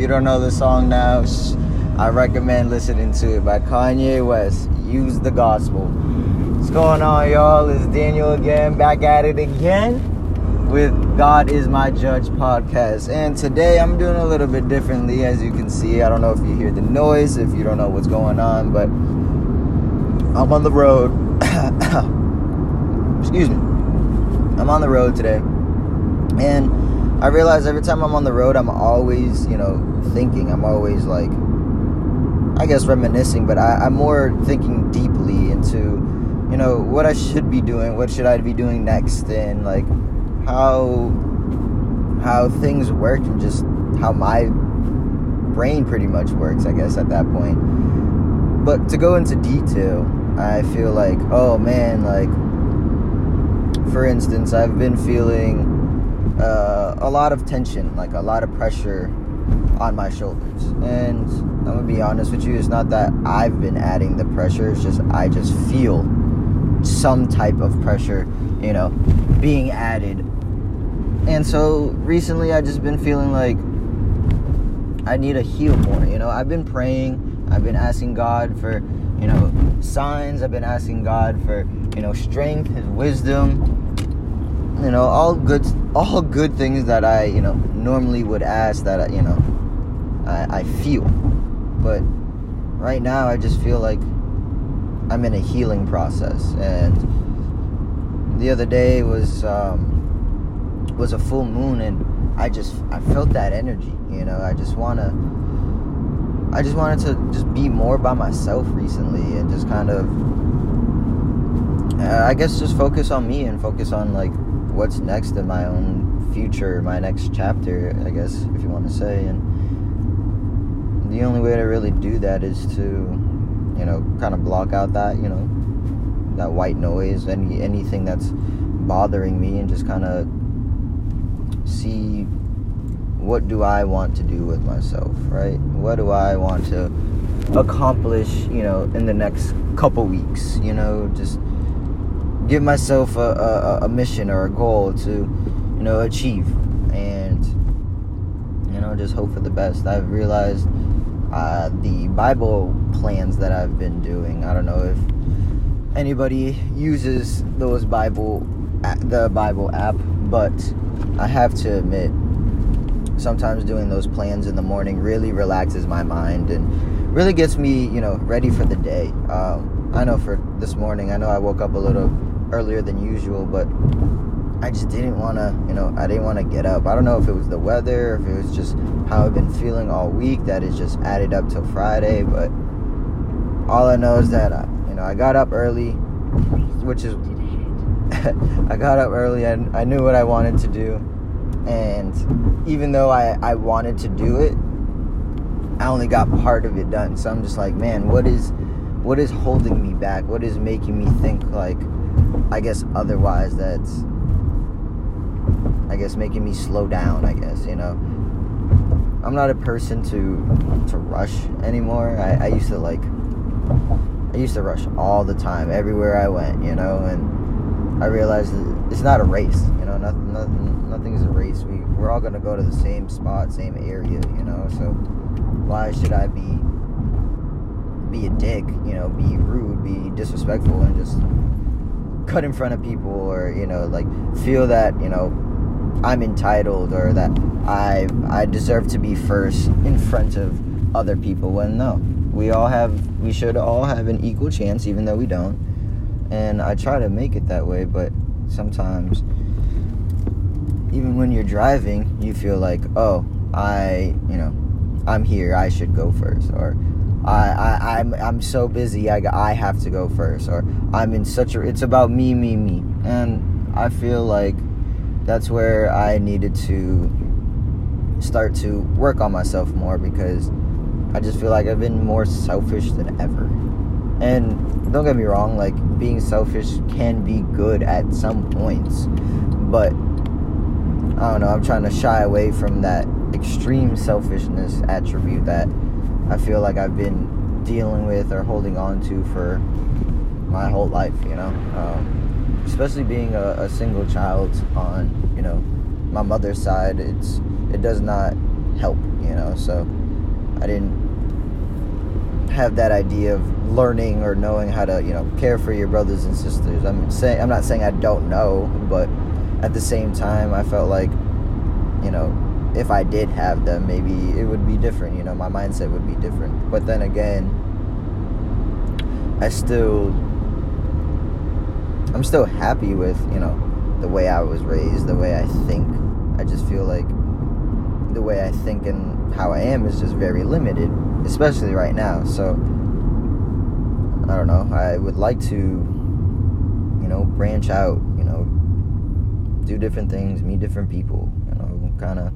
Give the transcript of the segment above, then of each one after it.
You don't know the song now, I recommend listening to it by Kanye West. Use the gospel. What's going on, y'all? It's Daniel again, back at it again with God is My Judge podcast. And today I'm doing a little bit differently, as you can see. I don't know if you hear the noise, if you don't know what's going on, but I'm on the road. Excuse me. I'm on the road today. And I realize every time I'm on the road, I'm always, you know, thinking. I'm always like, I guess reminiscing, but I, am more thinking deeply into, you know, what I should be doing, what should I be doing next, and like how how things work and just how my brain pretty much works, I guess, at that point. But to go into detail, I feel like, oh man, like for instance, I've been feeling uh, a lot of tension, like a lot of pressure on my shoulders. And I'm gonna be honest with you, it's not that I've been adding the pressure, it's just I just feel some type of pressure, you know, being added. And so recently I just been feeling like I need to heal more, you know. I've been praying, I've been asking God for, you know, signs, I've been asking God for, you know, strength, his wisdom, you know, all good, all good things that I, you know, normally would ask that, you know, I, I feel. But right now, I just feel like I'm in a healing process. And the other day was um, was a full moon, and I just I felt that energy. You know, I just wanna. I just wanted to just be more by myself recently and just kind of uh, I guess just focus on me and focus on like what's next in my own future, my next chapter, I guess, if you want to say. And the only way to really do that is to, you know, kind of block out that, you know, that white noise, any anything that's bothering me, and just kind of see what do I want to do with myself, right? What do I want to accomplish, you know, in the next couple weeks, you know, just give myself a, a, a mission or a goal to, you know, achieve and, you know, just hope for the best. I've realized uh, the Bible plans that I've been doing. I don't know if anybody uses those Bible, the Bible app, but I have to admit, sometimes doing those plans in the morning really relaxes my mind and really gets me, you know, ready for the day. Um, I know for this morning, I know I woke up a little earlier than usual, but I just didn't want to, you know, I didn't want to get up. I don't know if it was the weather, if it was just how I've been feeling all week that is just added up till Friday, but all I know is that, I, you know, I got up early, which is, I got up early and I knew what I wanted to do. And even though I, I wanted to do it, I only got part of it done. So I'm just like, man, what is, what is holding me back? What is making me think like, I guess otherwise that's I guess making me slow down, I guess, you know. I'm not a person to to rush anymore. I, I used to like I used to rush all the time, everywhere I went, you know, and I realized it's not a race, you know, nothing nothing nothing's a race. We we're all gonna go to the same spot, same area, you know, so why should I be be a dick, you know, be rude, be disrespectful and just cut in front of people or you know like feel that you know I'm entitled or that I I deserve to be first in front of other people. When no. We all have we should all have an equal chance even though we don't. And I try to make it that way but sometimes even when you're driving you feel like oh I you know I'm here I should go first. Or I, I I'm I'm so busy. I I have to go first, or I'm in such a. It's about me, me, me, and I feel like that's where I needed to start to work on myself more because I just feel like I've been more selfish than ever. And don't get me wrong, like being selfish can be good at some points, but I don't know. I'm trying to shy away from that extreme selfishness attribute that I feel like I've been dealing with or holding on to for my whole life, you know. Um, especially being a, a, single child on, you know, my mother's side, it's it does not help you know. So I didn't have that idea of learning or knowing how to, you know, care for your brothers and sisters. I'm saying I'm not saying I don't know, but at the same time, I felt like, you know, if I did have them, maybe it would be different. You know, my mindset would be different. But then again, I still, I'm still happy with, you know, the way I was raised, the way I think. I just feel like the way I think and how I am is just very limited, especially right now. So, I don't know. I would like to, you know, branch out, you know, do different things, meet different people, you know, kind of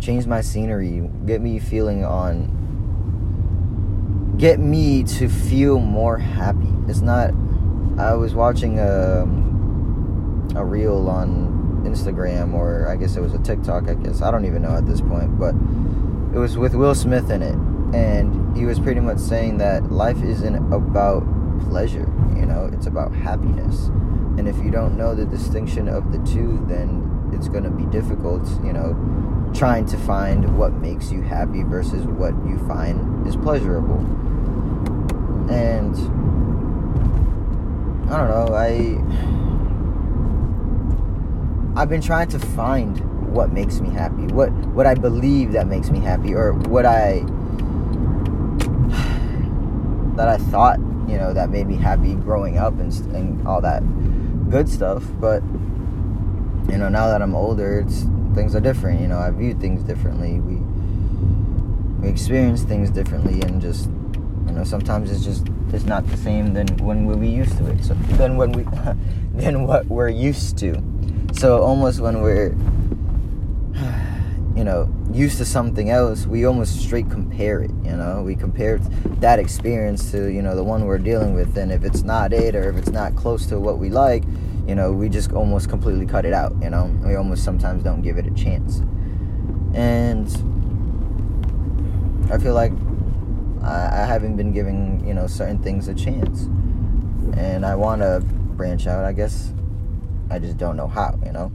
change my scenery, get me feeling on get me to feel more happy. It's not I was watching a a reel on Instagram or I guess it was a TikTok, I guess. I don't even know at this point, but it was with Will Smith in it and he was pretty much saying that life isn't about pleasure, you know, it's about happiness. And if you don't know the distinction of the two, then it's going to be difficult, you know, trying to find what makes you happy versus what you find is pleasurable. And I don't know, I I've been trying to find what makes me happy, what what I believe that makes me happy or what I that I thought, you know, that made me happy growing up and, and all that good stuff, but you know, now that I'm older, it's things are different. You know, I view things differently. We we experience things differently, and just you know, sometimes it's just it's not the same than when we used to it. So then when we then what we're used to. So almost when we're you know used to something else, we almost straight compare it. You know, we compare that experience to you know the one we're dealing with, and if it's not it or if it's not close to what we like, you know, we just almost completely cut it out, you know. We almost sometimes don't give it a chance. And I feel like I, I haven't been giving, you know, certain things a chance. And I want to branch out, I guess. I just don't know how, you know.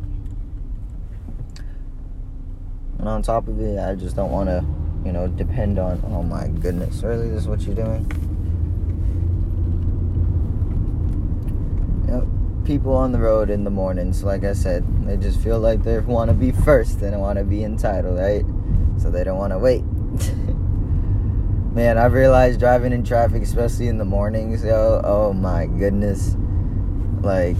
And on top of it, I just don't want to, you know, depend on, oh my goodness, really, this is what you're doing? People on the road in the mornings, like I said, they just feel like they want to be first and want to be entitled, right? So they don't want to wait. Man, I've realized driving in traffic, especially in the mornings, yo, oh my goodness. Like,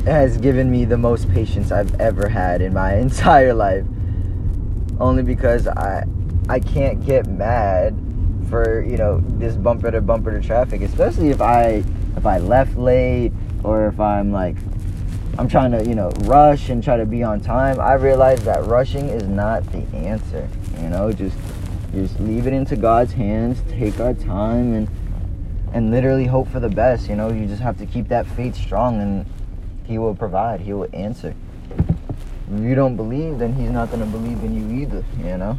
it has given me the most patience I've ever had in my entire life. Only because I I can't get mad for, you know, this bumper to bumper to traffic, especially if I if I left late or if I'm like I'm trying to, you know, rush and try to be on time, I realize that rushing is not the answer. You know, just just leave it into God's hands, take our time and and literally hope for the best, you know, you just have to keep that faith strong and he will provide, he will answer. If you don't believe, then he's not going to believe in you either, you know?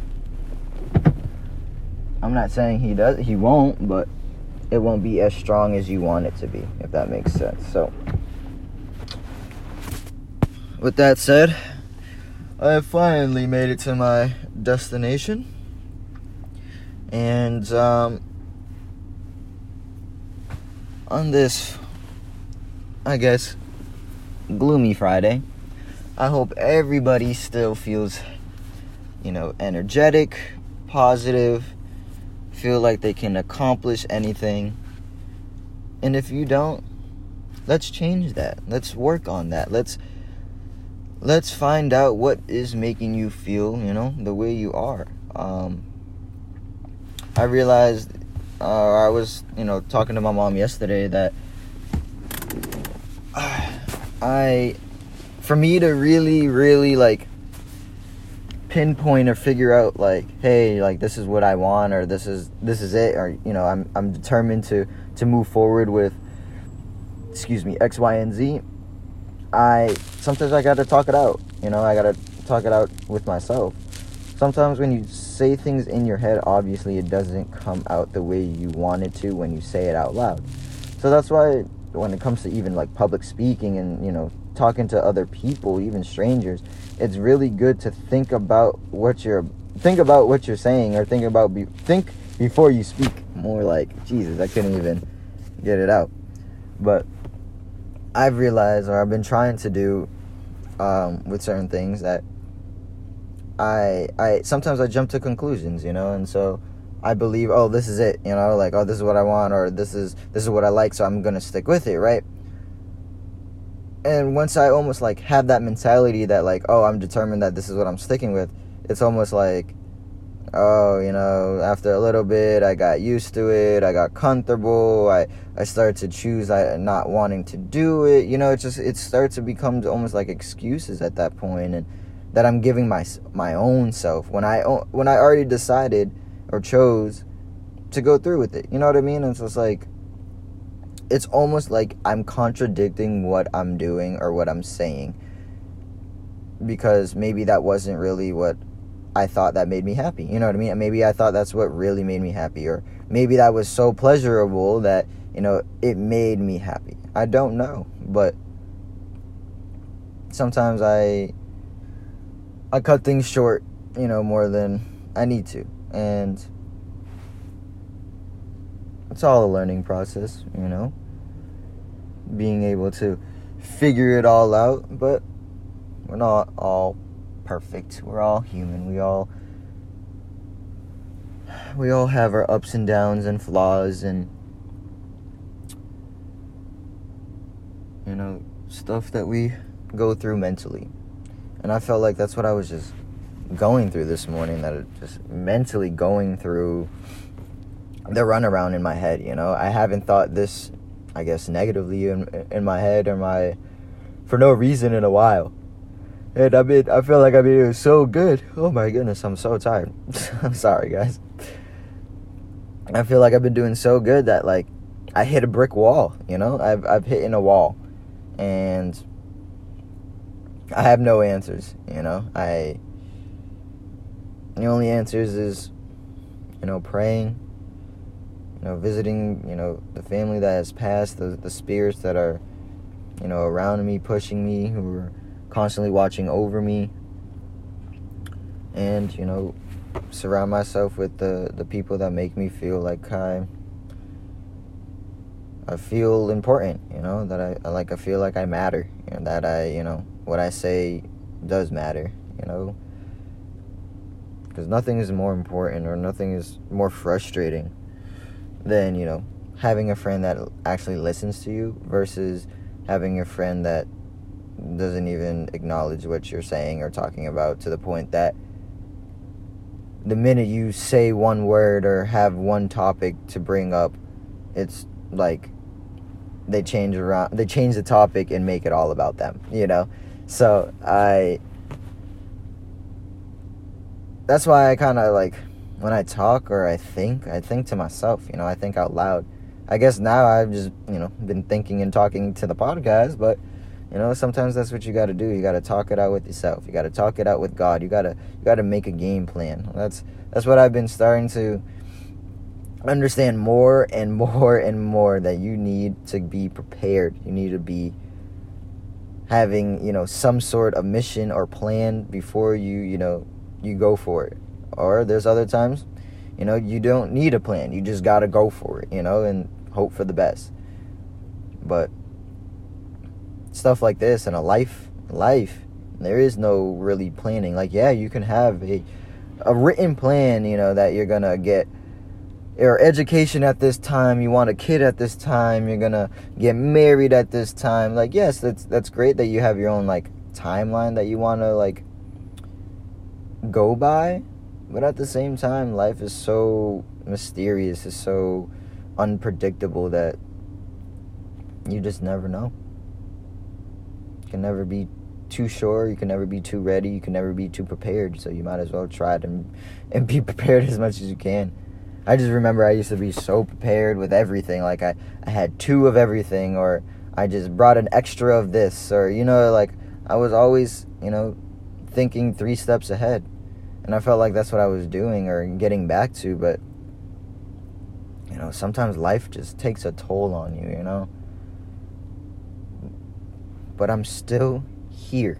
I'm not saying he does, he won't, but it won't be as strong as you want it to be, if that makes sense. So, with that said, I have finally made it to my destination. And um, on this, I guess, gloomy Friday, I hope everybody still feels, you know, energetic, positive, feel like they can accomplish anything. And if you don't, let's change that. Let's work on that. Let's let's find out what is making you feel, you know, the way you are. Um, I realized uh, I was, you know, talking to my mom yesterday that I, for me to really, really like pinpoint or figure out like hey like this is what i want or this is this is it or you know i'm i'm determined to to move forward with excuse me x y and z i sometimes i gotta talk it out you know i gotta talk it out with myself. Sometimes when you say things in your head obviously it doesn't come out the way you want it to when you say it out loud. So that's why when it comes to even like public speaking and you know talking to other people even strangers it's really good to think about what you're think about what you're saying or think about be, think before you speak. More like jesus i couldn't even get it out. But i've realized or i've been trying to do um, with certain things that i i sometimes i jump to conclusions you know? And so i believe oh this is it you know? Like oh this is what i want or this is this is what i like so i'm gonna stick with it right and once i almost like have that mentality that like oh i'm determined that this is what i'm sticking with it's almost like oh you know after a little bit i got used to it i got comfortable i i started to choose i not wanting to do it you know it just it starts to become almost like excuses at that point and that i'm giving my my own self when i when i already decided or chose to go through with it you know what i mean? And it's just like it's almost like i'm contradicting what i'm doing or what i'm saying because maybe that wasn't really what I thought that made me happy. You know what I mean? Maybe I thought that's what really made me happy, or maybe that was so pleasurable that you know it made me happy. I don't know, but sometimes I I cut things short, you know, more than I need to, and it's all a learning process, you know. Being able to figure it all out, but we're not all perfect. We're all human. We all we all have our ups and downs and flaws and you know, stuff that we go through mentally. And I felt like that's what I was just going through this morning that it just mentally going through the runaround in my head, you know. I haven't thought this I guess negatively in in my head or my for no reason in a while. And I mean, I feel like I mean, it was so good. Oh my goodness, I'm so tired. I'm sorry, guys. I feel like I've been doing so good that like I hit a brick wall. You know, I've I've hit in a wall, and I have no answers. You know, I the only answers is you know praying. You know, visiting. You know, the family that has passed, the the spirits that are you know around me, pushing me, who are constantly watching over me and you know surround myself with the the people that make me feel like I I feel important, you know, that I like I feel like I matter, and that I, you know, what I say does matter, you know. Cuz nothing is more important or nothing is more frustrating than, you know, having a friend that actually listens to you versus having a friend that doesn't even acknowledge what you're saying or talking about to the point that the minute you say one word or have one topic to bring up, it's like they change around they change the topic and make it all about them, you know? So I that's why I kind of like when I talk or I think, I think to myself, you know, I think out loud. I guess now I've just, you know, been thinking and talking to the podcast, but you know, sometimes that's what you got to do. You got to talk it out with yourself. You got to talk it out with God. You got to you got to make a game plan. That's that's what I've been starting to understand more and more and more that you need to be prepared. You need to be having, you know, some sort of mission or plan before you, you know, you go for it. Or there's other times, you know, you don't need a plan. You just got to go for it, you know, and hope for the best. But stuff like this and a life life there is no really planning like yeah you can have a a written plan you know that you're gonna get your education at this time you want a kid at this time you're gonna get married at this time like yes that's that's great that you have your own like timeline that you want to like go by but at the same time life is so mysterious is so unpredictable that you just never know You can never be too sure. You can never be too ready. You can never be too prepared. So you might as well try it and, and be prepared as much as you can. I just remember I used to be so prepared with everything. Like I, I had two of everything, or I just brought an extra of this, or you know, like I was always, you know, thinking three steps ahead. And I felt like that's what I was doing or getting back to, but you know, sometimes life just takes a toll on you, you know? but I'm still here.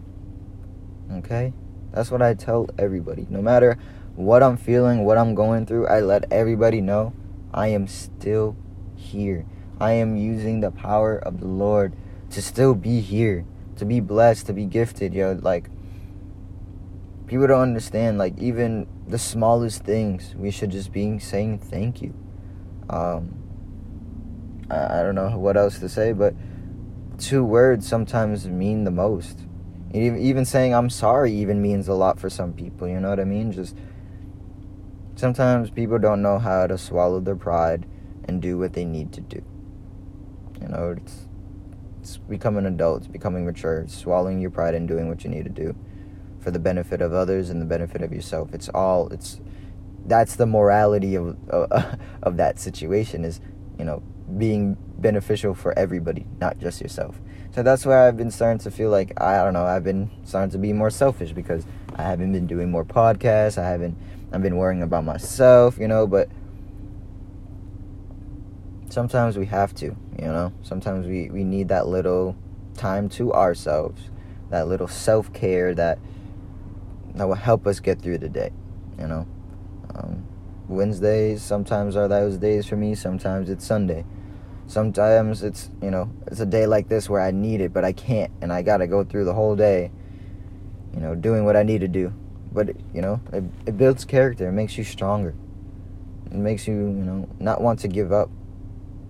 Okay? That's what I tell everybody. No matter what I'm feeling, what I'm going through, I let everybody know I am still here. I am using the power of the Lord to still be here, to be blessed, to be gifted, yo. Like, people don't understand, like, even the smallest things, we should just be saying thank you. Um, I, I don't know what else to say, but two words sometimes mean the most. Even saying I'm sorry even means a lot for some people, you know what I mean? Just sometimes people don't know how to swallow their pride and do what they need to do. You know, it's it's becoming adult, it's becoming mature, swallowing your pride and doing what you need to do for the benefit of others and the benefit of yourself. It's all it's that's the morality of of that situation is, you know, being beneficial for everybody, not just yourself. So that's why I've been starting to feel like I don't know, I've been starting to be more selfish because I haven't been doing more podcasts, I haven't I've been worrying about myself, you know, but sometimes we have to, you know. Sometimes we, we need that little time to ourselves, that little self care that that will help us get through the day, you know. Um, Wednesdays sometimes are those days for me. Sometimes it's Sunday. Sometimes it's you know it's a day like this where I need it, but I can't, and I gotta go through the whole day, you know, doing what I need to do. But you know, it, it builds character. It makes you stronger. It makes you you know not want to give up.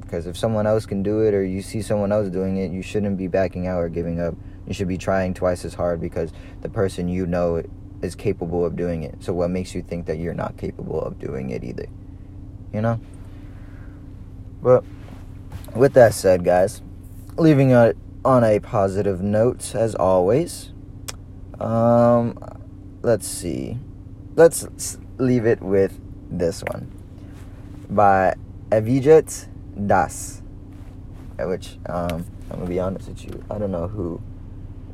Because if someone else can do it, or you see someone else doing it, you shouldn't be backing out or giving up. You should be trying twice as hard because the person you know is capable of doing it. So what makes you think that you're not capable of doing it either? You know? But with that said, guys, leaving it on a positive note as always. Um let's see. Let's leave it with this one by Avijeet Das. Which um I'm gonna be honest with you, I don't know who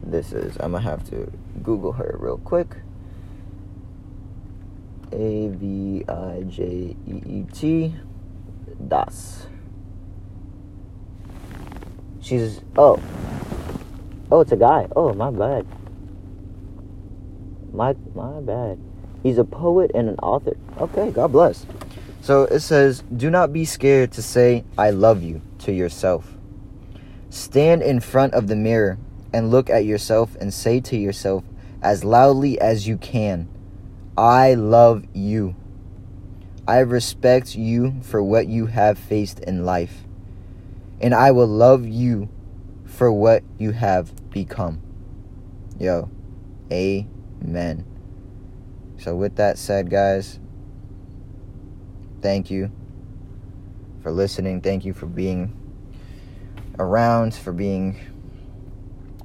this is. I'm gonna have to Google her real quick. A V I J E E T Das. She's oh. Oh, it's a guy. Oh, my bad. My my bad. He's a poet and an author. Okay, God bless. So it says, "Do not be scared to say I love you to yourself. Stand in front of the mirror and look at yourself and say to yourself as loudly as you can, I love you. I respect you for what you have faced in life. And I will love you for what you have become. Yo, amen. So, with that said, guys, thank you for listening. Thank you for being around, for being,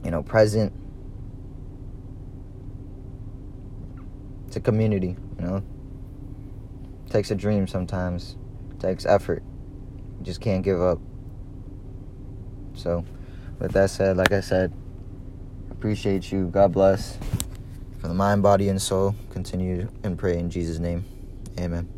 you know, present. A community, you know. It takes a dream sometimes. It takes effort. You just can't give up. So, with that said, like I said, appreciate you. God bless. For the mind, body, and soul, continue and pray in Jesus' name. Amen.